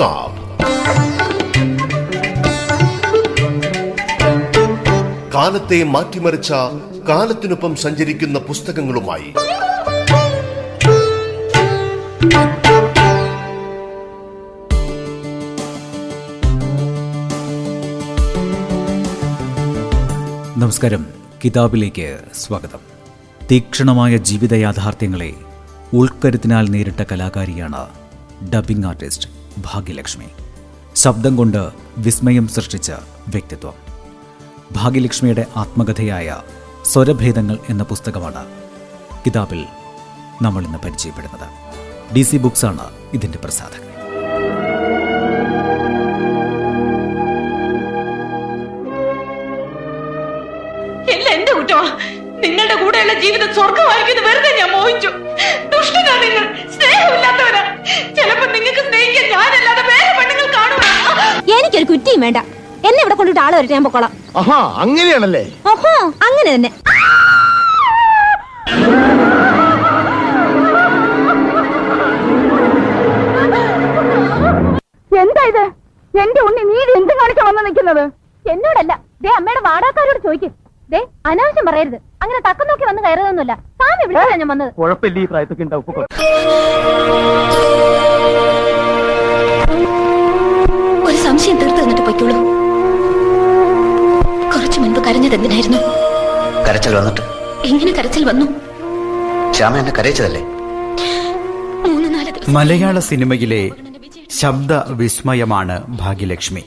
കിതാബ് കാലത്തെ മാറ്റിമറിച്ച കാലത്തിനൊപ്പം സഞ്ചരിക്കുന്ന പുസ്തകങ്ങളുമായി. നമസ്കാരം. കിതാബിലേക്ക് സ്വാഗതം. തീക്ഷണമായ ജീവിത യാഥാർത്ഥ്യങ്ങളെ ഉൾക്കരുത്തിനാൽ നേരിട്ട കലാകാരിയാണ് ഡബിംഗ് ആർട്ടിസ്റ്റ് ഭാഗ്യലക്ഷ്മി. ശബ്ദം കൊണ്ട് വിസ്മയം സൃഷ്ടിച്ച വ്യക്തിത്വം. ഭാഗ്യലക്ഷ്മിയുടെ ആത്മകഥയായ സ്വരഭേദങ്ങൾ എന്ന പുസ്തകമാണ് കിതാബിൽ നമ്മൾ ഇന്ന് പരിചയപ്പെടുന്നത്. ഡി സി ബുക്സാണ് ഇതിന്റെ പ്രസാധകൻ. നിങ്ങളുടെ കൂടെയുള്ള ജീവിതം സ്വർഗമായിരിക്കുന്നു വെറുതെ ഞാൻ മോഹിച്ചു. ദുഷ്ടനാ നിങ്ങൾ. സ്നേഹമില്ലാത്തവരാ. ചിലപ്പോ നിങ്ങൾക്ക് സ്നേഹിക്കാൻ ഞാനല്ലാതെ വേറെ പെണ്ണുങ്ങൾ കാണുക എനിക്കൊരു കുറ്റിയും വേണ്ട. എന്നെ ഇവിടെ കൊണ്ടിട്ട് ആൾ വരട്ടെ ഞാൻ പൊക്കോളാം. ആഹാ അങ്ങനെയാണല്ലേ? ഓഹോ അങ്ങനെ തന്നെ. എന്താ ഇത്? എന്റെ ഉണ്ണി നീ എന്ത് കാണിച്ചാ വന്ന് നിൽക്കുന്നത്? എന്നോടല്ല. ദേ അമ്മയുടെ വാടാക്കാരോട് ചോദിക്കും. ദേ അനാവശ്യം പറയരുത്. അങ്ങനെ തക്കം നോക്കി വന്ന് കയറിയതൊന്നുമില്ല. സ്വാമി വിളിച്ചാ ഞാൻ വന്നത്. കുഴപ്പമില്ല ഈ പ്രായത്തൊക്കെ ഉണ്ടാവും. ഒരു സംശയം തീർത്തു തന്നിട്ട് പൊയ്ക്കോളൂ. കുറച്ചു മുൻപ് കരഞ്ഞത് എന്തിനായിരുന്നു? കരച്ചിൽ വന്നിട്ട്. എങ്ങനെ കരച്ചിൽ വന്നു? ശ്യാമ എന്നെ കരയിച്ചതല്ലേ? മൂന്ന് നാല് ദിവസം. മലയാള സിനിമയിലെ ശബ്ദ വിസ്മയമാണ് ഭാഗ്യലക്ഷ്മി.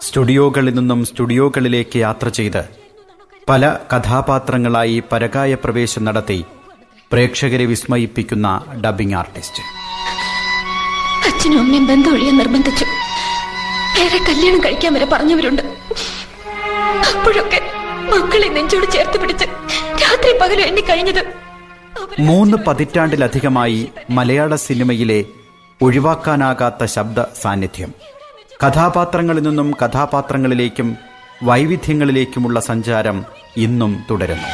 സ്റ്റുഡിയോകളിൽ നിന്നും സ്റ്റുഡിയോകളിലേക്ക് യാത്ര ചെയ്ത് പല കഥാപാത്രങ്ങളായി പരകായ പ്രവേശം നടത്തി പ്രേക്ഷകരെ വിസ്മയിപ്പിക്കുന്ന ഡബിംഗ് ആർട്ടിസ്റ്റ്. അച്ഛനും അമ്മയും ബന്ധം ഒഴിയാൻ നിർബന്ധിച്ചു. വേറെ കല്യാണം കഴിക്കാൻ വരെ പറഞ്ഞവരുണ്ട്. അപ്പോഴൊക്കെ മക്കളെ നെഞ്ചോട് ചേർത്ത് പിടിച്ച് രാത്രി പകലും എന്നെ കഴിഞ്ഞത് മൂന്ന് പതിറ്റാണ്ടിലധികമായി മലയാള സിനിമയിലെ ഒഴിവാക്കാനാകാത്ത ശബ്ദ സാന്നിധ്യം. കഥാപാത്രങ്ങളിൽ നിന്നും കഥാപാത്രങ്ങളിലേക്കും വൈവിധ്യങ്ങളിലേക്കുമുള്ള സഞ്ചാരം ഇന്നും തുടരുന്നു.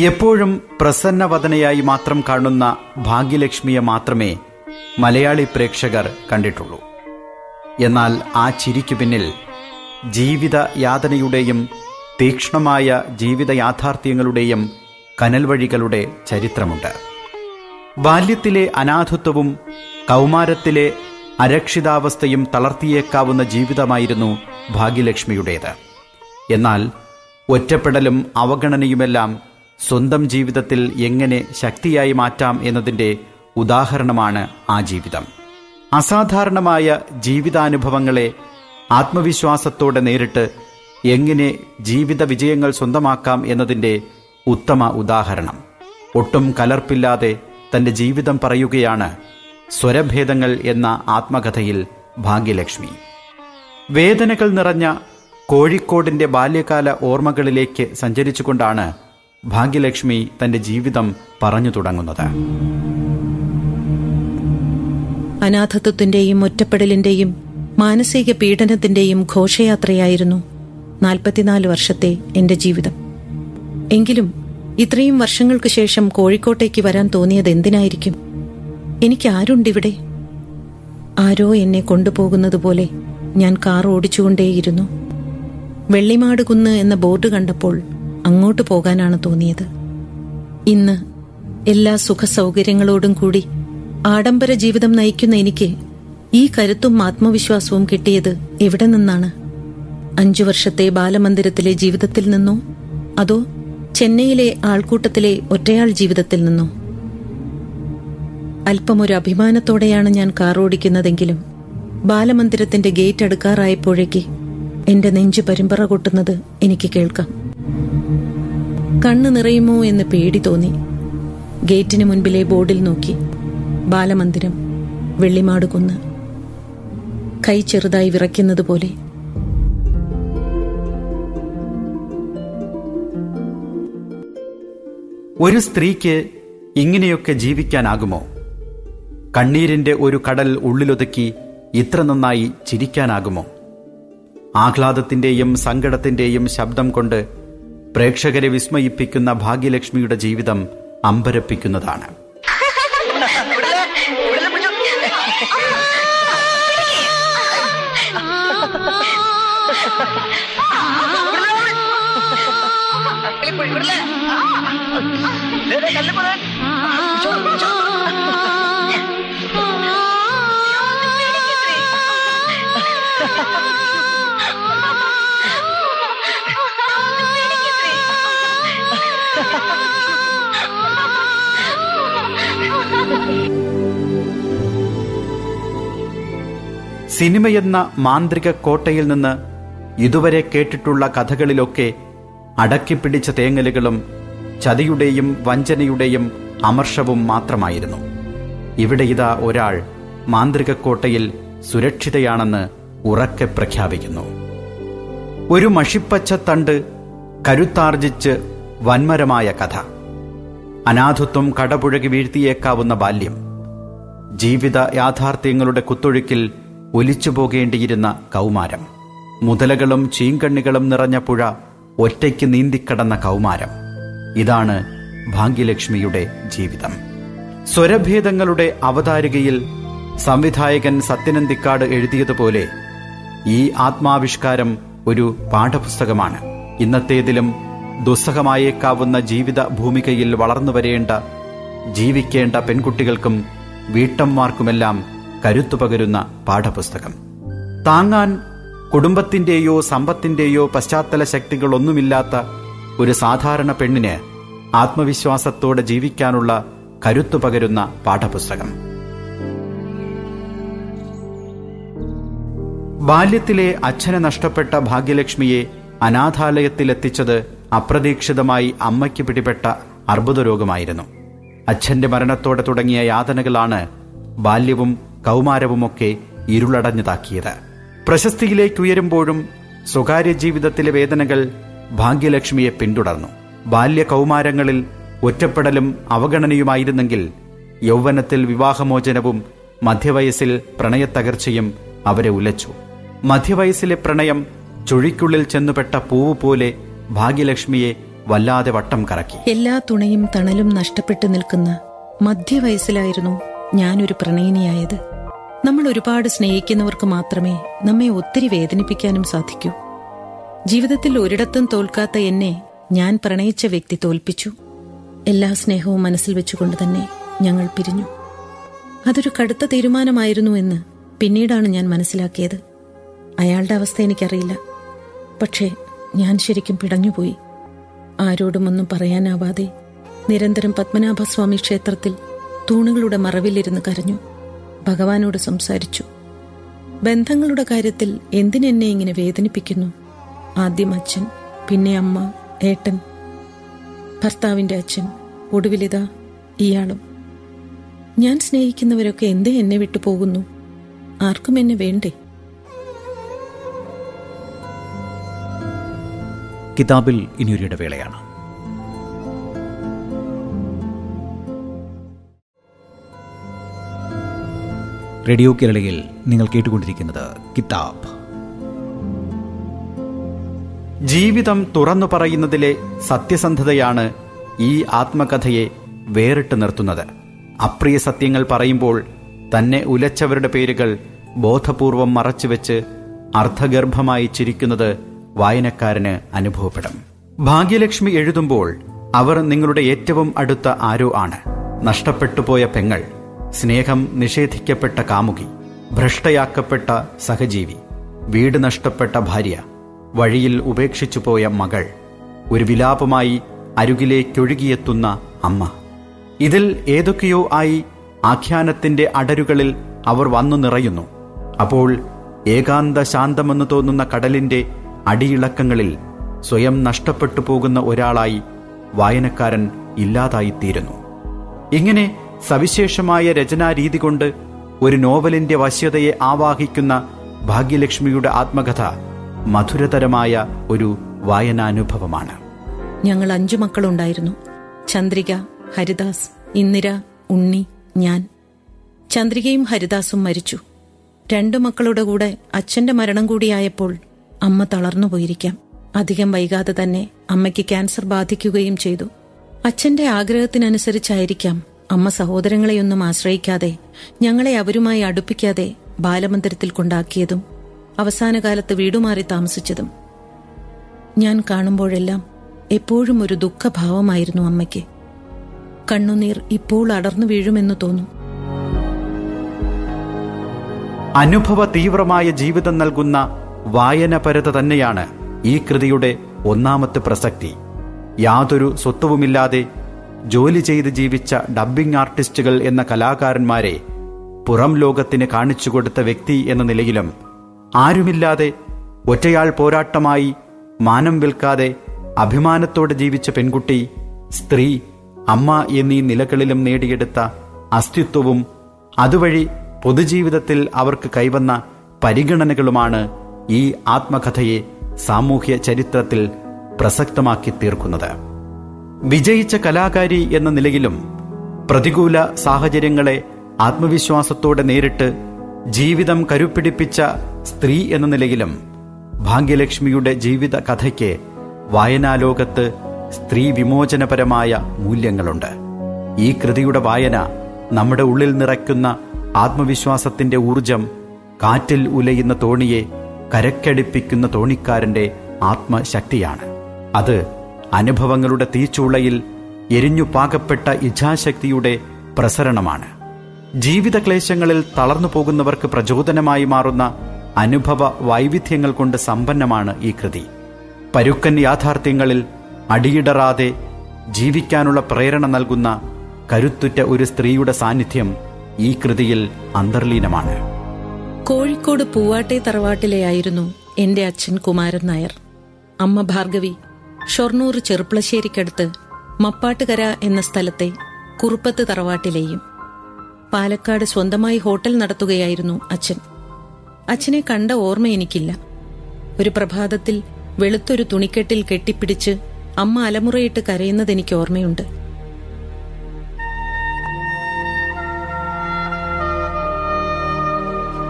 എപ്പോഴും പ്രസന്നവദനയായി മാത്രം കാണുന്ന ഭാഗ്യലക്ഷ്മിയെ മാത്രമേ മലയാളി പ്രേക്ഷകർ കണ്ടിട്ടുള്ളൂ. എന്നാൽ ആ ചിരിക്കു പിന്നിൽ ജീവിത യാതനയുടെയും തീക്ഷ്ണമായ ജീവിത യാഥാർത്ഥ്യങ്ങളുടെയും കനൽവഴികളുടെ ചരിത്രമുണ്ട്. ബാല്യത്തിലെ അനാഥത്വവും കൗമാരത്തിലെ അരക്ഷിതാവസ്ഥയും തളർത്തിയേക്കാവുന്ന ജീവിതമായിരുന്നു ഭാഗ്യലക്ഷ്മിയുടേത്. എന്നാൽ ഒറ്റപ്പെടലും അവഗണനയുമെല്ലാം സ്വന്തം ജീവിതത്തിൽ എങ്ങനെ ശക്തിയായി മാറ്റാം എന്നതിന്റെ ഉദാഹരണമാണ് ആ ജീവിതം. അസാധാരണമായ ജീവിതാനുഭവങ്ങളെ ആത്മവിശ്വാസത്തോടെ നേരിട്ട് എങ്ങനെ ജീവിത വിജയങ്ങൾ സ്വന്തമാക്കാം എന്നതിന്റെ ഉത്തമ ഉദാഹരണം. ഒട്ടും കലർപ്പില്ലാതെ തന്റെ ജീവിതം പറയുകയാണ് സ്വരഭേദങ്ങൾ എന്ന ആത്മകഥയിൽ ഭാഗ്യലക്ഷ്മി. വേദനകൾ നിറഞ്ഞ കോഴിക്കോടിന്റെ ബാല്യകാല ഓർമ്മകളിലേക്ക് സഞ്ചരിച്ചുകൊണ്ടാണ് ഭാഗ്യലക്ഷ്മി തന്റെ ജീവിതം പറഞ്ഞു തുടങ്ങുന്നത്. അനാഥത്വത്തിന്റെയും ഒറ്റപ്പെടലിന്റെയും മാനസിക പീഡനത്തിന്റെയും ഘോഷയാത്രയായിരുന്നു നാൽപ്പത്തിനാല് വർഷത്തെ എന്റെ ജീവിതം. എങ്കിലും ഇത്രയും വർഷങ്ങൾക്ക് ശേഷം കോഴിക്കോട്ടേക്ക് വരാൻ തോന്നിയത് എന്തിനായിരിക്കും? എനിക്ക് ആരുണ്ടിവിടെ? ആരോ എന്നെ കൊണ്ടുപോകുന്നത് പോലെ ഞാൻ കാർ ഓടിച്ചുകൊണ്ടേയിരുന്നു. വെള്ളിമാട് കുന്ന് എന്ന ബോർഡ് കണ്ടപ്പോൾ അങ്ങോട്ട് പോകാനാണ് തോന്നിയത്. ഇന്ന് എല്ലാ സുഖ സൗകര്യങ്ങളോടും കൂടി ആഡംബര ജീവിതം നയിക്കുന്ന എനിക്ക് ഈ കരുത്തും ആത്മവിശ്വാസവും കിട്ടിയത് എവിടെ നിന്നാണ്? അഞ്ചു വർഷത്തെ ബാലമന്ദിരത്തിലെ ജീവിതത്തിൽ നിന്നോ? അതോ ചെന്നൈയിലെ ആൾക്കൂട്ടത്തിലെ ഒറ്റയാൾ ജീവിതത്തിൽ നിന്നോ? അല്പമൊരു അഭിമാനത്തോടെയാണ് ഞാൻ കാർ ഓടിക്കുന്നതെങ്കിലും ബാലമന്ദിരത്തിന്റെ ഗേറ്റ് അടുക്കാറായപ്പോഴേക്ക് എന്റെ നെഞ്ചു പരിമ്പറ കൊട്ടുന്നത് എനിക്ക് കേൾക്കാം. കണ്ണു നിറയുമോ എന്ന് പേടി തോന്നി. ഗേറ്റിന് മുൻപിലെ ബോർഡിൽ നോക്കി. ബാലമന്ദിരം വെള്ളിമാട് കുന്ന്. കൈ ചെറുതായി വിറയ്ക്കുന്നത് പോലെ. ഒരു സ്ത്രീക്ക് ഇങ്ങനെയൊക്കെ ജീവിക്കാനാകുമോ? കണ്ണീരിന്റെ ഒരു കടൽ ഉള്ളിലൊതുക്കി ഇത്ര നന്നായി ചിരിക്കാനാകുമോ? ആഹ്ലാദത്തിന്റെയും സങ്കടത്തിന്റെയും ശബ്ദം കൊണ്ട് പ്രേക്ഷകരെ വിസ്മയിപ്പിക്കുന്ന ഭാഗ്യലക്ഷ്മിയുടെ ജീവിതം അമ്പരപ്പിക്കുന്നതാണ്. സിനിമയെന്ന മാന്ത്രിക കോട്ടയിൽ നിന്ന് ഇതുവരെ കേട്ടിട്ടുള്ള കഥകളിലൊക്കെ അടക്കിപ്പിടിച്ച തേങ്ങലുകളും ചതിയുടെയും വഞ്ചനയുടെയും അമർഷവും മാത്രമായിരുന്നു. ഇവിടെ ഇതാ ഒരാൾ മാന്ത്രിക കോട്ടയിൽ സുരക്ഷിതയാണെന്ന് ഉറക്കെ പ്രഖ്യാപിക്കുന്നു. ഒരു മഷിപ്പച്ച തണ്ട് കരുത്താർജിച്ച് വന്മരമായ കഥ. അനാഥത്വം കടപുഴകി വീഴ്ത്തിയേക്കാവുന്ന ബാല്യം. ജീവിത യാഥാർത്ഥ്യങ്ങളുടെ കുത്തൊഴുക്കിൽ ഒലിച്ചു പോകേണ്ടിയിരുന്ന കൗമാരം. മുതലകളും ചീങ്കണ്ണികളും നിറഞ്ഞ പുഴ ഒറ്റയ്ക്ക് നീന്തിക്കടന്ന കൗമാരം. ഇതാണ് ഭാഗ്യലക്ഷ്മിയുടെ ജീവിതം. സ്വരഭേദങ്ങളുടെ അവതാരികയിൽ സംവിധായകൻ സത്യനന്തിക്കാട് എഴുതിയതുപോലെ ഈ ആത്മാവിഷ്കാരം ഒരു പാഠപുസ്തകമാണ്. ഇന്നത്തേതിലും ദുസ്സഹമായേക്കാവുന്ന ജീവിത ഭൂമികയിൽ വളർന്നു വരേണ്ട ജീവിക്കേണ്ട പെൺകുട്ടികൾക്കും വീട്ടമ്മമാർക്കുമെല്ലാം കരുത്തു പകരുന്ന പാഠപുസ്തകം. താങ്ങാൻ കുടുംബത്തിന്റെയോ സമ്പത്തിന്റെയോ പശ്ചാത്തല ശക്തികളൊന്നുമില്ലാത്ത ഒരു സാധാരണ പെണ്ണിന് ആത്മവിശ്വാസത്തോടെ ജീവിക്കാനുള്ള കരുത്തു പകരുന്ന പാഠപുസ്തകം. ബാല്യത്തിലെ അച്ഛനെ നഷ്ടപ്പെട്ട ഭാഗ്യലക്ഷ്മിയെ അനാഥാലയത്തിലെത്തിച്ചത് അപ്രതീക്ഷിതമായി അമ്മയ്ക്ക് പിടിപെട്ട അർബുദരോഗമായിരുന്നു. അച്ഛന്റെ മരണത്തോടെ തുടങ്ങിയ യാതനകളാണ് ബാല്യവും കൗമാരവുമൊക്കെ ഇരുളടഞ്ഞതാക്കിയത്. പ്രശസ്തിയിലേക്ക് ഉയരുമ്പോഴും സ്വകാര്യ ജീവിതത്തിലെ വേദനകൾ ഭാഗ്യലക്ഷ്മിയെ പിന്തുടർന്നു. ബാല്യ കൗമാരങ്ങളിൽ ഒറ്റപ്പെടലും അവഗണനയുമായിരുന്നെങ്കിൽ യൗവനത്തിൽ വിവാഹമോചനവും മധ്യവയസ്സിൽ പ്രണയത്തകർച്ചയും അവരെ ഉലച്ചു. മധ്യവയസ്സിലെ പ്രണയം ചുഴിക്കുള്ളിൽ ചെന്നുപെട്ട പൂവ് പോലെ ഭാഗ്യലക്ഷ്മിയെ വല്ലാതെ വട്ടം കറക്കി. എല്ലാ തുണയും തണലും നഷ്ടപ്പെട്ടു നിൽക്കുന്ന മധ്യവയസ്സിലായിരുന്നു ഞാനൊരു പ്രണയിനിയായത്. നമ്മൾ ഒരുപാട് സ്നേഹിക്കുന്നവർക്ക് മാത്രമേ നമ്മെ ഒത്തിരി വേദനിപ്പിക്കാനും സാധിക്കൂ. ജീവിതത്തിൽ ഒരിടത്തും തോൽക്കാത്ത എന്നെ ഞാൻ പ്രണയിച്ച വ്യക്തി തോൽപ്പിച്ചു. എല്ലാ സ്നേഹവും മനസ്സിൽ വെച്ചുകൊണ്ട് തന്നെ ഞങ്ങൾ പിരിഞ്ഞു. അതൊരു കടുത്ത തീരുമാനമായിരുന്നു എന്ന് പിന്നീടാണ് ഞാൻ മനസ്സിലാക്കിയത്. അയാളുടെ അവസ്ഥ എനിക്കറിയില്ല. പക്ഷേ ഞാൻ ശരിക്കും പിടഞ്ഞുപോയി. ആരോടുമൊന്നും പറയാനാവാതെ നിരന്തരം പത്മനാഭസ്വാമി ക്ഷേത്രത്തിൽ തൂണുകളുടെ മറവിലിരുന്ന് കരഞ്ഞു. ഭഗവാനോട് സംസാരിച്ചു. ബന്ധങ്ങളുടെ കാര്യത്തിൽ എന്തിനെന്നെ ഇങ്ങനെ വേദനിപ്പിക്കുന്നു? ആദ്യം അച്ഛൻ പിന്നെ അമ്മ ഏട്ടൻ. ഭർത്താവിന്റെ അച്ഛൻ ഒടുവിലിതാ ഇയാളും. ഞാൻ സ്നേഹിക്കുന്നവരൊക്കെ എന്തേ എന്നെ വിട്ടു പോകുന്നു? ആർക്കും എന്നെ വേണ്ടേ? കിതാബിൽ ഇനിയൊരു റേഡിയോ കേരളയിൽ നിങ്ങൾ കേട്ടുകൊണ്ടിരിക്കുന്നത് കിതാബ്. ജീവിതം തുറന്നു പറയുന്നതിലെ സത്യസന്ധതയാണ് ഈ ആത്മകഥയെ വേറിട്ട് നിർത്തുന്നത്. അപ്രിയ സത്യങ്ങൾ പറയുമ്പോൾ തന്നെ ഉലച്ചവരുടെ പേരുകൾ ബോധപൂർവം മറച്ചുവെച്ച് അർദ്ധഗർഭമായി ചിരിക്കുന്നത് വായനക്കാരന് അനുഭവപ്പെടും. ഭാഗ്യലക്ഷ്മി എഴുതുമ്പോൾ അവർ നിങ്ങളുടെ ഏറ്റവും അടുത്ത ആരോ ആണ്. നഷ്ടപ്പെട്ടുപോയ പെങ്ങൾ സ്നേഹം നിഷേധിക്കപ്പെട്ട കാമുകി ഭ്രഷ്ടയാക്കപ്പെട്ട സഹജീവി വീട് നഷ്ടപ്പെട്ട ഭാര്യ വഴിയിൽ ഉപേക്ഷിച്ചു പോയ മകൾ ഒരു വിലാപമായി അരുകിലേക്കൊഴുകിയെത്തുന്ന അമ്മ. ഇതിൽ ഏതൊക്കെയോ ആയി ആഖ്യാനത്തിന്റെ അടരുകളിൽ അവർ വന്നു നിറയുന്നു. അപ്പോൾ ഏകാന്ത ശാന്തമെന്ന് തോന്നുന്ന കടലിന്റെ അടിയിളക്കങ്ങളിൽ സ്വയം നഷ്ടപ്പെട്ടു പോകുന്ന ഒരാളായി വായനക്കാരൻ ഇല്ലാതായിത്തീരുന്നു. ഇങ്ങനെ സവിശേഷമായ രചനാരീതി കൊണ്ട് ഒരു നോവലിന്റെ വശ്യതയെ ആവാഹിക്കുന്ന ഭാഗ്യലക്ഷ്മിയുടെ ആത്മകഥ മധുരതരമായ ഒരു വായനാനുഭവമാണ്. ഞങ്ങൾ അഞ്ചു മക്കളുണ്ടായിരുന്നു. ചന്ദ്രിക ഹരിദാസ് ഇന്ദിര ഉണ്ണി ഞാൻ. ചന്ദ്രികയും ഹരിദാസും മരിച്ചു. രണ്ടു മക്കളുടെ കൂടെ അച്ഛന്റെ മരണം കൂടിയായപ്പോൾ അമ്മ തളർന്നു പോയിരിക്കാം. അധികം വൈകാതെ തന്നെ അമ്മയ്ക്ക് ക്യാൻസർ ബാധിക്കുകയും ചെയ്തു. അച്ഛന്റെ ആഗ്രഹത്തിനനുസരിച്ചായിരിക്കാം അമ്മ സഹോദരങ്ങളെയൊന്നും ആശ്രയിക്കാതെ ഞങ്ങളെ അവരുമായി അടുപ്പിക്കാതെ ബാലമന്ദിരത്തിൽ കൊണ്ടാക്കിയതും അവസാന കാലത്ത് വീടുമാറി താമസിച്ചതും. ഞാൻ കാണുമ്പോഴെല്ലാം എപ്പോഴും ഒരു ദുഃഖഭാവമായിരുന്നു അമ്മയ്ക്ക്. കണ്ണുനീർ ഇപ്പോൾ അടർന്നു വീഴുമെന്ന് തോന്നും. അനുഭവ തീവ്രമായ ജീവിതം നൽകുന്ന വായനപരത തന്നെയാണ് ഈ കൃതിയുടെ ഒന്നാമത്തെ പ്രസക്തി. യാതൊരു സ്വത്വവുമില്ലാതെ ജോലി ചെയ്ത് ജീവിച്ച ഡബ്ബിംഗ് ആർട്ടിസ്റ്റുകൾ എന്ന കലാകാരന്മാരെ പുറം ലോകത്തിന് കാണിച്ചു കൊടുത്ത വ്യക്തി എന്ന നിലയിലും ആരുമില്ലാതെ ഒറ്റയാൾ പോരാട്ടമായി മാനം വിൽക്കാതെ അഭിമാനത്തോടെ ജീവിച്ച പെൺകുട്ടി സ്ത്രീ അമ്മ എന്നീ നിലകളിലും നേടിയെടുത്ത അസ്തിത്വവും അതുവഴി പൊതുജീവിതത്തിൽ അവർക്ക് കൈവന്ന പരിഗണനകളുമാണ് ഈ ആത്മകഥയെ സാമൂഹ്യ ചരിത്രത്തിൽ പ്രസക്തമാക്കി തീർക്കുന്നത് വിജയിച്ച കലാകാരി എന്ന നിലയിലും പ്രതികൂല സാഹചര്യങ്ങളെ ആത്മവിശ്വാസത്തോടെ നേരിട്ട് ജീവിതം കരുപ്പിടിപ്പിച്ച സ്ത്രീ എന്ന നിലയിലും ഭാഗ്യലക്ഷ്മിയുടെ ജീവിത കഥയ്ക്ക് വായനാലോകത്ത് സ്ത്രീ വിമോചനപരമായ മൂല്യങ്ങളുണ്ട്. ഈ കൃതിയുടെ വായന നമ്മുടെ ഉള്ളിൽ നിറയ്ക്കുന്ന ആത്മവിശ്വാസത്തിന്റെ ഊർജം കാറ്റിൽ ഉലയുന്ന തോണിയെ കരക്കടിപ്പിക്കുന്ന തോണിക്കാരന്റെ ആത്മശക്തിയാണ്. അത് അനുഭവങ്ങളുടെ തീച്ചൂളയിൽ എരിഞ്ഞു പാകപ്പെട്ട ഇച്ഛാശക്തിയുടെ പ്രസരണമാണ്. ജീവിതക്ലേശങ്ങളിൽ തളർന്നു പോകുന്നവർക്ക് പ്രചോദനമായി മാറുന്ന അനുഭവ വൈവിധ്യങ്ങൾ കൊണ്ട് സമ്പന്നമാണ് ഈ കൃതി. പരുക്കൻ യാഥാർത്ഥ്യങ്ങളിൽ അടിയിടറാതെ ജീവിക്കാനുള്ള പ്രേരണ നൽകുന്ന കരുത്തുറ്റ ഒരു സ്ത്രീയുടെ സാന്നിധ്യം ഈ കൃതിയിൽ അന്തർലീനമാണ്. കോഴിക്കോട് പൂവാട്ടെ തറവാട്ടിലെയായിരുന്നു എന്റെ അച്ഛൻ കുമാരൻ നായർ. അമ്മ ഭാർഗവി ഷൊർണൂർ ചെറുപ്പളശ്ശേരിക്കടുത്ത് മപ്പാട്ടുകര എന്ന സ്ഥലത്തെ കുറുപ്പത്ത് തറവാട്ടിലെയും പാലക്കാട് സ്വന്തമായി ഹോട്ടൽ നടത്തുകയായിരുന്നു അച്ഛൻ. അച്ഛനെ കണ്ട ഓർമ്മ എനിക്കില്ല. ഒരു പ്രഭാതത്തിൽ വെളുത്തൊരു തുണിക്കെട്ടിൽ കെട്ടിപ്പിടിച്ച് അമ്മ അലമുറയിട്ട് കരയുന്നത് എനിക്ക് ഓർമ്മയുണ്ട്.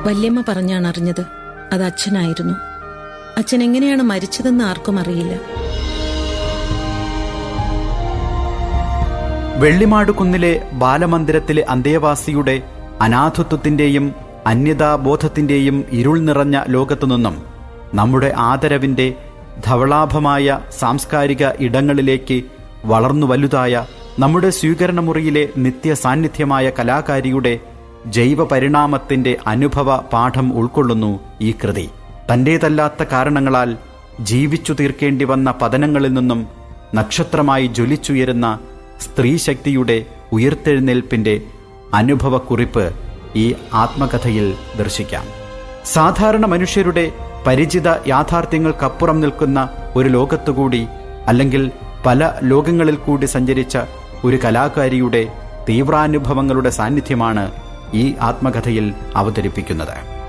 വല്യമ്മ പറഞ്ഞാണ് അറിഞ്ഞത് അത് അച്ഛനായിരുന്നു. അച്ഛൻ എങ്ങനെയാണ് മരിച്ചതെന്ന് ആർക്കും അറിയില്ല. വെള്ളിമാട് കുന്നിലെ ബാലമന്ദിരത്തിലെ അന്തേവാസിയുടെ അനാഥത്വത്തിന്റെയും അന്യതാബോധത്തിന്റെയും ഇരുൾ നിറഞ്ഞ ലോകത്തുനിന്നും നമ്മുടെ ആദരവിന്റെ ധവളാഭമായ സാംസ്കാരിക ഇടങ്ങളിലേക്ക് വളർന്നു വലുതായ നമ്മുടെ സ്വീകരണമുറിയിലെ നിത്യ സാന്നിധ്യമായ കലാകാരിയുടെ ജൈവ പരിണാമത്തിന്റെ അനുഭവ പാഠം ഉൾക്കൊള്ളുന്നു ഈ കൃതി. തന്റേതല്ലാത്ത കാരണങ്ങളാൽ ജീവിച്ചു തീർക്കേണ്ടി വന്ന പതനങ്ങളിൽ നിന്നും നക്ഷത്രമായി ജ്വലിച്ചുയരുന്ന സ്ത്രീശക്തിയുടെ ഉയർത്തെഴുന്നേൽപ്പിന്റെ അനുഭവക്കുറിപ്പ് ഈ ആത്മകഥയിൽ ദർശിക്കാം. സാധാരണ മനുഷ്യരുടെ പരിചിത യാഥാർത്ഥ്യങ്ങൾക്കപ്പുറം നിൽക്കുന്ന ഒരു ലോകത്തുകൂടി അല്ലെങ്കിൽ പല ലോകങ്ങളിൽ കൂടി സഞ്ചരിച്ച ഒരു കലാകാരിയുടെ തീവ്രാനുഭവങ്ങളുടെ സാന്നിധ്യമാണ് ഈ ആത്മകഥയിൽ അവതരിപ്പിക്കുന്നത്.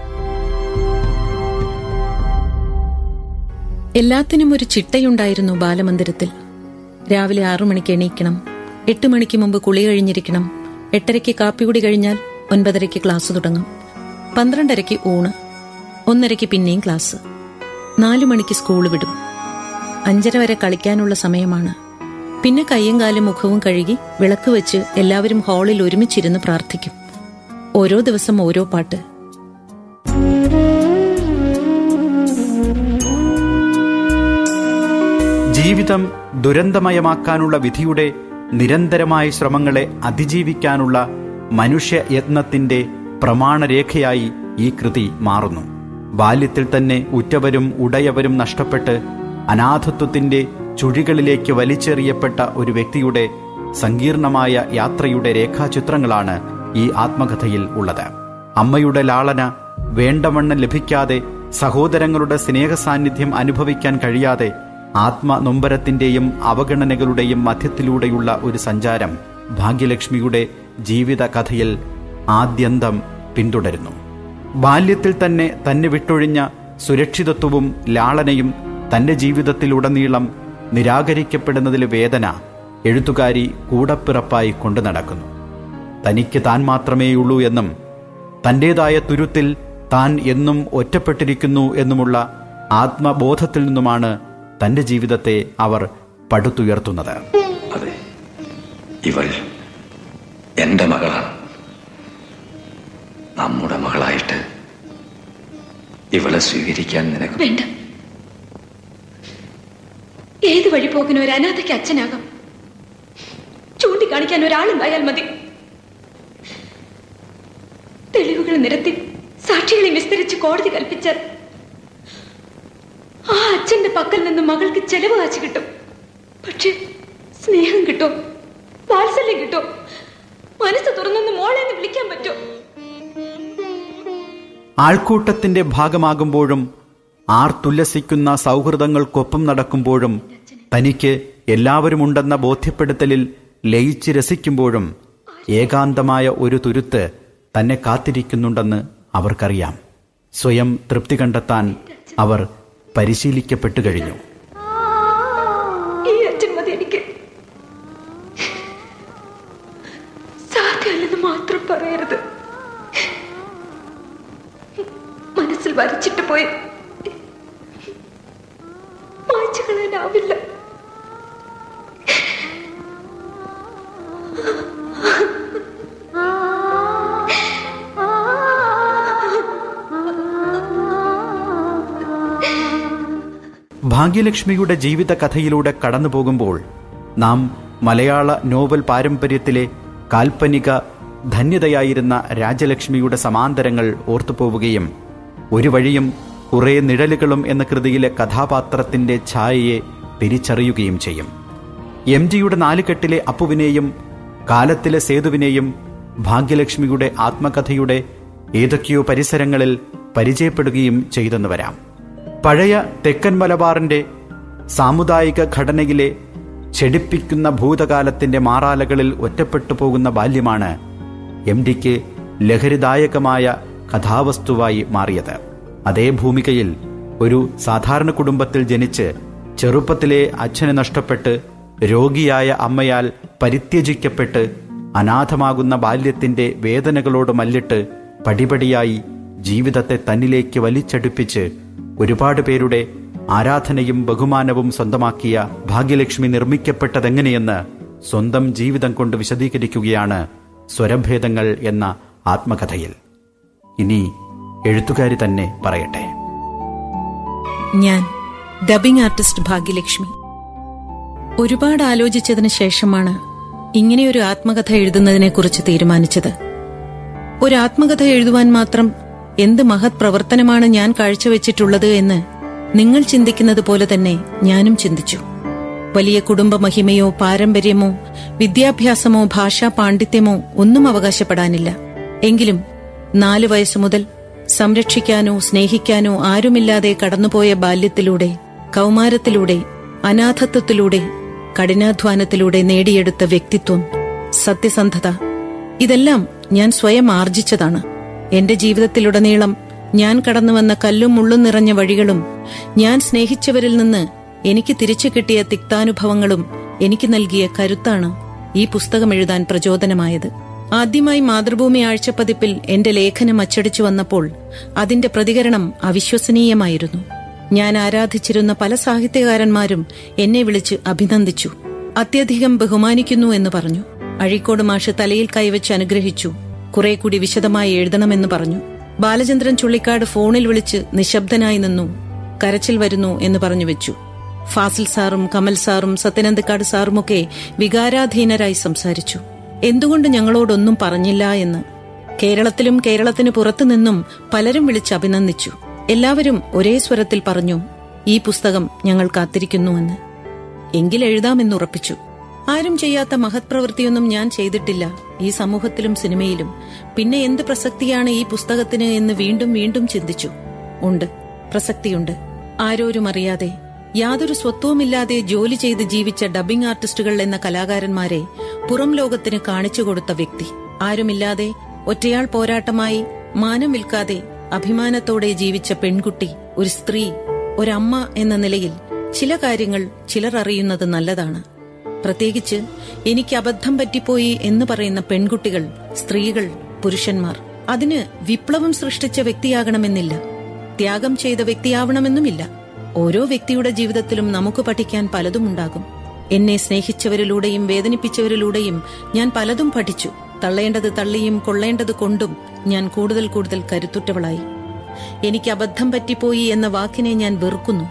എല്ലാത്തിനും ഒരു ചിട്ടയുണ്ടായിരുന്നു ബാലമന്ദിരത്തിൽ. രാവിലെ ആറു മണിക്ക് എണീക്കണം. എട്ട് മണിക്ക് മുമ്പ് കുളി കഴിഞ്ഞിരിക്കണം. എട്ടരയ്ക്ക് കാപ്പികുടി കഴിഞ്ഞാൽ ഒൻപതരയ്ക്ക് ക്ലാസ് തുടങ്ങും. പന്ത്രണ്ടരയ്ക്ക് ഊണ്. ഒന്നരയ്ക്ക് പിന്നെയും ക്ലാസ്. നാലു മണിക്ക് സ്കൂൾ വിടും. അഞ്ചര വരെ കളിക്കാനുള്ള സമയമാണ്. പിന്നെ കയ്യും കാലും മുഖവും കഴുകി വിളക്ക് വെച്ച് എല്ലാവരും ഹാളിൽ ഒരുമിച്ചിരുന്ന് പ്രാർത്ഥിക്കും. ഓരോ ദിവസം ഓരോ പാട്ട്. ജീവിതം ദുരന്തമയമാക്കാനുള്ള വിധിയുടെ നിരന്തരമായ ശ്രമങ്ങളെ അതിജീവിക്കാനുള്ള മനുഷ്യയത്നത്തിന്റെ പ്രമാണരേഖയായി ഈ കൃതി മാറുന്നു. ബാല്യത്തിൽ തന്നെ ഉറ്റവരും ഉടയവരും നഷ്ടപ്പെട്ട് അനാഥത്വത്തിന്റെ ചുഴികളിലേക്ക് വലിച്ചെറിയപ്പെട്ട ഒരു വ്യക്തിയുടെ സങ്കീർണമായ യാത്രയുടെ രേഖാചിത്രങ്ങളാണ് ഈ ആത്മകഥയിൽ ഉള്ളത്. അമ്മയുടെ ലാളന വേണ്ടവണ്ണം ലഭിക്കാതെ സഹോദരങ്ങളുടെ സ്നേഹസാന്നിധ്യം അനുഭവിക്കാൻ കഴിയാതെ ആത്മനൊമ്പരത്തിന്റെയും അവഗണനകളുടെയും മധ്യത്തിലൂടെയുള്ള ഒരു സഞ്ചാരം ഭാഗ്യലക്ഷ്മിയുടെ ജീവിത കഥയിൽ ആദ്യന്തം പിന്തുടരുന്നു. ബാല്യത്തിൽ തന്നെ തന്നെ വിട്ടൊഴിഞ്ഞ സുരക്ഷിതത്വവും ലാളനയും തന്റെ ജീവിതത്തിലുടനീളം നിരാകരിക്കപ്പെടുന്നതിലെ വേദന എഴുത്തുകാരി കൂടപ്പിറപ്പായി കൊണ്ടു നടക്കുന്നു. തനിക്ക് താൻ മാത്രമേയുള്ളൂ എന്നും തന്റേതായ തുരുത്തിൽ താൻ എന്നും ഒറ്റപ്പെട്ടിരിക്കുന്നു എന്നുമുള്ള ആത്മബോധത്തിൽ നിന്നുമാണ് തന്റെ ജീവിതത്തെ അവർ പടുത്തുയർത്തുന്നത്. ഇവൾ എന്റെ മകളാണ്. നമ്മുടെ മകളായിട്ട് ഇവളെ സ്വീകരിക്കാൻ നിനക്ക് വേണ്ട. ഏത് വഴി പോകുന്ന ഒരു അനാഥയ്ക്ക് അച്ഛനാകാം? ചൂണ്ടിക്കാണിക്കാൻ ഒരാളുണ്ടായാൽ മതി. തെളിവുകൾ നിരത്തി സാക്ഷികളെ വിസ്തരിച്ച് കോടതി കൽപ്പിച്ചാൽ അച്ഛന്റെ പക്കൽ നിന്ന് മകൾക്ക് ചെലവ് കാച്ചു കിട്ടും. പക്ഷെ സ്നേഹം കിട്ടും. വാത്സല്യം കിട്ടും. മനസ്സ് തുറന്നൊന്ന് മോളെ വിളിക്കാൻ പറ്റും. ആൾക്കൂട്ടത്തിന്റെ ഭാഗമാകുമ്പോഴും ആർ ആർത്തുല്ലസിക്കുന്ന സൗഹൃദങ്ങൾക്കൊപ്പം നടക്കുമ്പോഴും തനിക്ക് എല്ലാവരുമുണ്ടെന്ന ബോധ്യപ്പെടുത്തലിൽ ലയിച്ച് രസിക്കുമ്പോഴും ഏകാന്തമായ ഒരു തുരുത്ത് തന്നെ കാത്തിരിക്കുന്നുണ്ടെന്ന് അവർക്കറിയാം. സ്വയം തൃപ്തി കണ്ടെത്താൻ അവർ പരിശീലിക്കപ്പെട്ടു കഴിഞ്ഞു. ഭാഗ്യലക്ഷ്മിയുടെ ജീവിതകഥയിലൂടെ കടന്നുപോകുമ്പോൾ കടന്നു പോകുമ്പോൾ നാം മലയാള നോവൽ പാരമ്പര്യത്തിലെ കാൽപ്പനിക ധന്യതയായിരുന്ന രാജലക്ഷ്മിയുടെ സമാന്തരങ്ങൾ ഓർത്തുപോവുകയും ഒരു വഴിയും കുറേ നിഴലുകളും എന്ന കൃതിയിലെ കഥാപാത്രത്തിന്റെ ഛായയെ തിരിച്ചറിയുകയും ചെയ്യും. എം ജിയുടെ നാലുകെട്ടിലെ അപ്പുവിനെയും കാലത്തിലെ സേതുവിനെയും ഭാഗ്യലക്ഷ്മിയുടെ ആത്മകഥയുടെ ഏതൊക്കെയോ പരിസരങ്ങളിൽ പരിചയപ്പെടുകയും ചെയ്തെന്ന് വരാം. പഴയ തെക്കൻ മലബാറിന്റെ സാമുദായിക ഘടനയിലെ ചെടിപ്പിക്കുന്ന ഭൂതകാലത്തിന്റെ മാറാലകളിൽ ഒറ്റപ്പെട്ടു പോകുന്ന ബാല്യമാണ് എം ഡിക്ക് ലഹരിദായകമായ കഥാവസ്തുവായി മാറിയത്. അതേ ഭൂമികയിൽ ഒരു സാധാരണ കുടുംബത്തിൽ ജനിച്ച് ചെറുപ്പത്തിലെ അച്ഛനെ നഷ്ടപ്പെട്ട് രോഗിയായ അമ്മയാൽ പരിത്യജിക്കപ്പെട്ട് അനാഥമാകുന്ന ബാല്യത്തിന്റെ വേദനകളോട് മല്ലിട്ട് പടിപടിയായി ജീവിതത്തെ തന്നിലേക്ക് വലിച്ചടുപ്പിച്ച് ഒരുപാട് പേരുടെ ആരാധനയും ബഹുമാനവും സ്വന്തമാക്കിയ ഭാഗ്യലക്ഷ്മി നിർമ്മിക്കപ്പെട്ടതെങ്ങനെയെന്ന് സ്വന്തം ജീവിതം കൊണ്ട് വിശദീകരിക്കുകയാണ് സ്വരഭേദങ്ങൾ എന്ന ആത്മകഥയിൽ. ഇനി എഴുത്തുകാരി തന്നെ പറയട്ടെ. ഞാൻ ഡബിംഗ് ആർട്ടിസ്റ്റ് ഭാഗ്യലക്ഷ്മി. ഒരുപാട് ആലോചിച്ചതിന് ശേഷമാണ് ഇങ്ങനെയൊരു ആത്മകഥ എഴുതുന്നതിനെക്കുറിച്ച് തീരുമാനിച്ചത്. ഒരു ആത്മകഥ എഴുതുവാൻ മാത്രം എന്ത് മഹത് പ്രവർത്തനമാണ് ഞാൻ കാഴ്ചവെച്ചിട്ടുള്ളത് എന്ന് നിങ്ങൾ ചിന്തിക്കുന്നത് പോലെ തന്നെ ഞാനും ചിന്തിച്ചു. വലിയ കുടുംബ മഹിമയോ പാരമ്പര്യമോ വിദ്യാഭ്യാസമോ ഭാഷാ പാണ്ഡിത്യമോ ഒന്നും അവകാശപ്പെടാനില്ല. എങ്കിലും നാലു വയസ്സു മുതൽ സംരക്ഷിക്കാനോ സ്നേഹിക്കാനോ ആരുമില്ലാതെ കടന്നുപോയ ബാല്യത്തിലൂടെ കൗമാരത്തിലൂടെ അനാഥത്വത്തിലൂടെ കഠിനാധ്വാനത്തിലൂടെ നേടിയെടുത്ത വ്യക്തിത്വം സത്യസന്ധത ഇതെല്ലാം ഞാൻ സ്വയം ആർജിച്ചതാണ്. എന്റെ ജീവിതത്തിലുടനീളം ഞാൻ കടന്നു വന്ന കല്ലും മുള്ളും നിറഞ്ഞ വഴികളും ഞാൻ സ്നേഹിച്ചവരിൽ നിന്ന് എനിക്ക് തിരിച്ചു കിട്ടിയ തിക്താനുഭവങ്ങളും എനിക്ക് നൽകിയ കരുത്താണ് ഈ പുസ്തകം എഴുതാൻ പ്രചോദനമായത്. ആദ്യമായി മാതൃഭൂമി ആഴ്ചപ്പതിപ്പിൽ എന്റെ ലേഖനം അച്ചടിച്ചു വന്നപ്പോൾ അതിന്റെ പ്രതികരണം അവിശ്വസനീയമായിരുന്നു. ഞാൻ ആരാധിച്ചിരുന്ന പല സാഹിത്യകാരന്മാരും എന്നെ വിളിച്ച് അഭിനന്ദിച്ചു. അത്യധികം ബഹുമാനിക്കുന്നു എന്ന് പറഞ്ഞു. അഴീക്കോട് മാഷ് തലയിൽ കൈവച്ച് അനുഗ്രഹിച്ചു. കുറെ കൂടി വിശദമായി എഴുതണമെന്ന് പറഞ്ഞു. ബാലചന്ദ്രൻ ചുള്ളിക്കാട് ഫോണിൽ വിളിച്ച് നിശബ്ദനായി നിന്നു. കരച്ചിൽ വരുന്നു എന്ന് പറഞ്ഞു വെച്ചു. ഫാസിൽ സാറും കമൽ സാറും സത്യനന്ദക്കാട് സാറുമൊക്കെ വികാരാധീനരായി സംസാരിച്ചു. എന്തുകൊണ്ട് ഞങ്ങളോടൊന്നും പറഞ്ഞില്ല എന്ന്? കേരളത്തിലും കേരളത്തിന് പുറത്തുനിന്നും പലരും വിളിച്ച് അഭിനന്ദിച്ചു. എല്ലാവരും ഒരേ സ്വരത്തിൽ പറഞ്ഞു ഈ പുസ്തകം ഞങ്ങൾ കാത്തിരിക്കുന്നുവെന്ന് എങ്കിലെഴുതാമെന്നുറപ്പിച്ചു ആരും ചെയ്യാത്ത മഹത് പ്രവൃത്തിയൊന്നും ഞാൻ ചെയ്തിട്ടില്ല. ഈ സമൂഹത്തിലും സിനിമയിലും. പിന്നെ എന്ത് പ്രസക്തിയാണ് ഈ പുസ്തകത്തിന് എന്ന് വീണ്ടും വീണ്ടും ചിന്തിച്ചു. ഉണ്ട്. പ്രസക്തിയുണ്ട്. ആരോരും അറിയാതെ യാതൊരു സ്വത്വവുമില്ലാതെ ജോലി ചെയ്ത് ജീവിച്ച ഡബ്ബിംഗ് ആർട്ടിസ്റ്റുകൾ എന്ന കലാകാരന്മാരെ പുറം ലോകത്തിന് കാണിച്ചു കൊടുത്ത വ്യക്തി. ആരുമില്ലാതെ ഒറ്റയാൾ പോരാട്ടമായി മാനം വിൽക്കാതെ അഭിമാനത്തോടെ ജീവിച്ച പെൺകുട്ടി ഒരു സ്ത്രീ ഒരമ്മ എന്ന നിലയിൽ ചില കാര്യങ്ങൾ ചിലർ അറിയുന്നത് നല്ലതാണ്. പ്രത്യേകിച്ച് എനിക്ക് അബദ്ധം പറ്റിപ്പോയി എന്ന് പറയുന്ന പെൺകുട്ടികൾ സ്ത്രീകൾ പുരുഷന്മാർ അതിന് വിപ്ലവം സൃഷ്ടിച്ച വ്യക്തിയാകണമെന്നില്ല. ത്യാഗം ചെയ്ത വ്യക്തിയാവണമെന്നുമില്ല. ഓരോ വ്യക്തിയുടെ ജീവിതത്തിലും നമുക്ക് പഠിക്കാൻ പലതുമുണ്ടാകും എന്നെ സ്നേഹിച്ചവരിലൂടെയും വേദനിപ്പിച്ചവരിലൂടെയും ഞാൻ പലതും പഠിച്ചു. തള്ളേണ്ടത് തള്ളിയും കൊള്ളേണ്ടത് കൊണ്ടും ഞാൻ കൂടുതൽ കൂടുതൽ കരുത്തുറ്റവളായി. എനിക്ക് അബദ്ധം പറ്റിപ്പോയി എന്ന വാക്കിനെ ഞാൻ വെറുക്കുന്നു.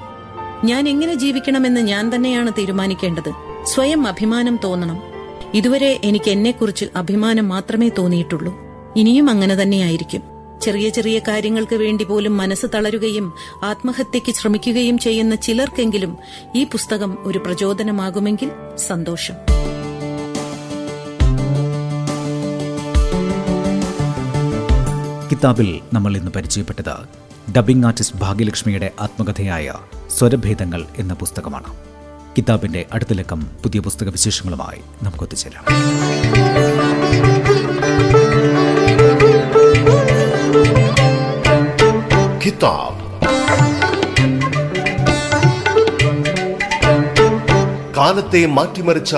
ഞാൻ എങ്ങനെ ജീവിക്കണമെന്ന് ഞാൻ തന്നെയാണ് തീരുമാനിക്കേണ്ടത്. സ്വയം അഭിമാനം തോന്നണം. ഇതുവരെ എനിക്ക് എന്നെക്കുറിച്ച് അഭിമാനം മാത്രമേ തോന്നിയിട്ടുള്ളൂ. ഇനിയും അങ്ങനെ തന്നെയായിരിക്കും. ചെറിയ ചെറിയ കാര്യങ്ങൾക്ക് വേണ്ടി പോലും മനസ്സ് തളരുകയും ആത്മഹത്യയ്ക്ക് ശ്രമിക്കുകയും ചെയ്യുന്ന ചിലർക്കെങ്കിലും ഈ പുസ്തകം ഒരു പ്രചോദനമാകുമെങ്കിൽ സന്തോഷം. കിതാബിൽ നമ്മൾ ഇന്ന് പരിചയപ്പെട്ടത് ഡബിംഗ് ആർട്ടിസ്റ്റ് ഭാഗ്യലക്ഷ്മിയുടെ ആത്മകഥയായ സ്വരഭേദങ്ങൾ എന്ന പുസ്തകമാണ്. കിതാബിന്റെ അടുത്ത ലക്കം പുതിയ പുസ്തക വിശേഷങ്ങളുമായി നമുക്ക് ഒത്തുചേരാം കിതാബ്. കാലത്തെ മാറ്റിമറിച്ച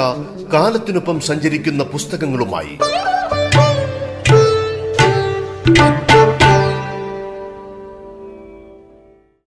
കാലത്തിനൊപ്പം സഞ്ചരിക്കുന്ന പുസ്തകങ്ങളുമായി